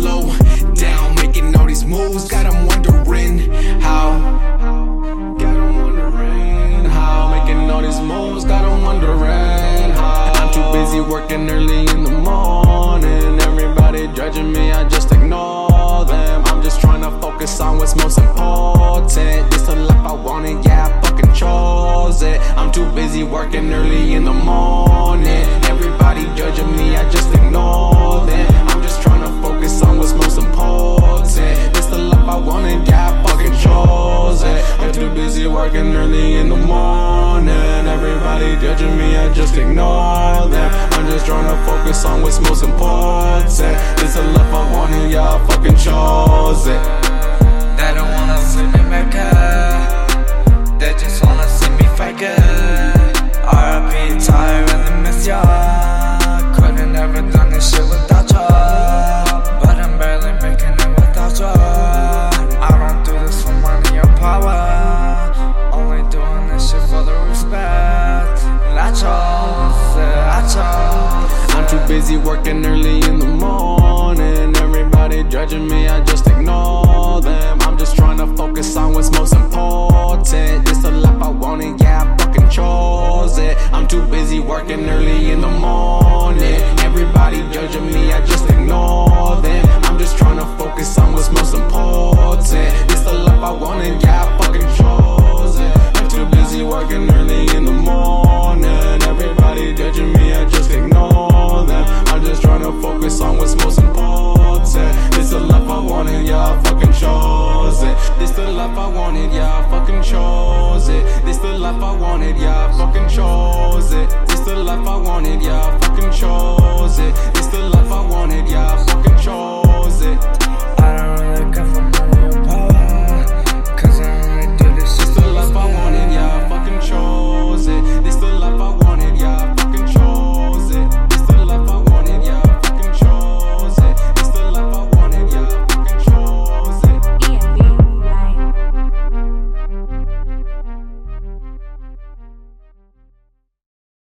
slow down. Making all these moves, got 'em wondering how. Got 'em wondering how. Making all these moves, got 'em wondering how. I'm too busy working early in the morning. Everybody judging me, I just ignore them. I'm just trying to focus on what's most important. This the life I wanted, yeah, I fucking chose it. I'm too busy working early in the morning. Everybody judging me, I just just ignore them. I'm just trying to focus on what's most important. This the life I wanted, yeah, I fucking chose it. Busy working early in the morning. Everybody judging me, I just the life I wanted, yeah, I fucking chose it. This the life I wanted, yeah, I fucking chose it. This the life I wanted, yeah, I fucking chose it. This the life I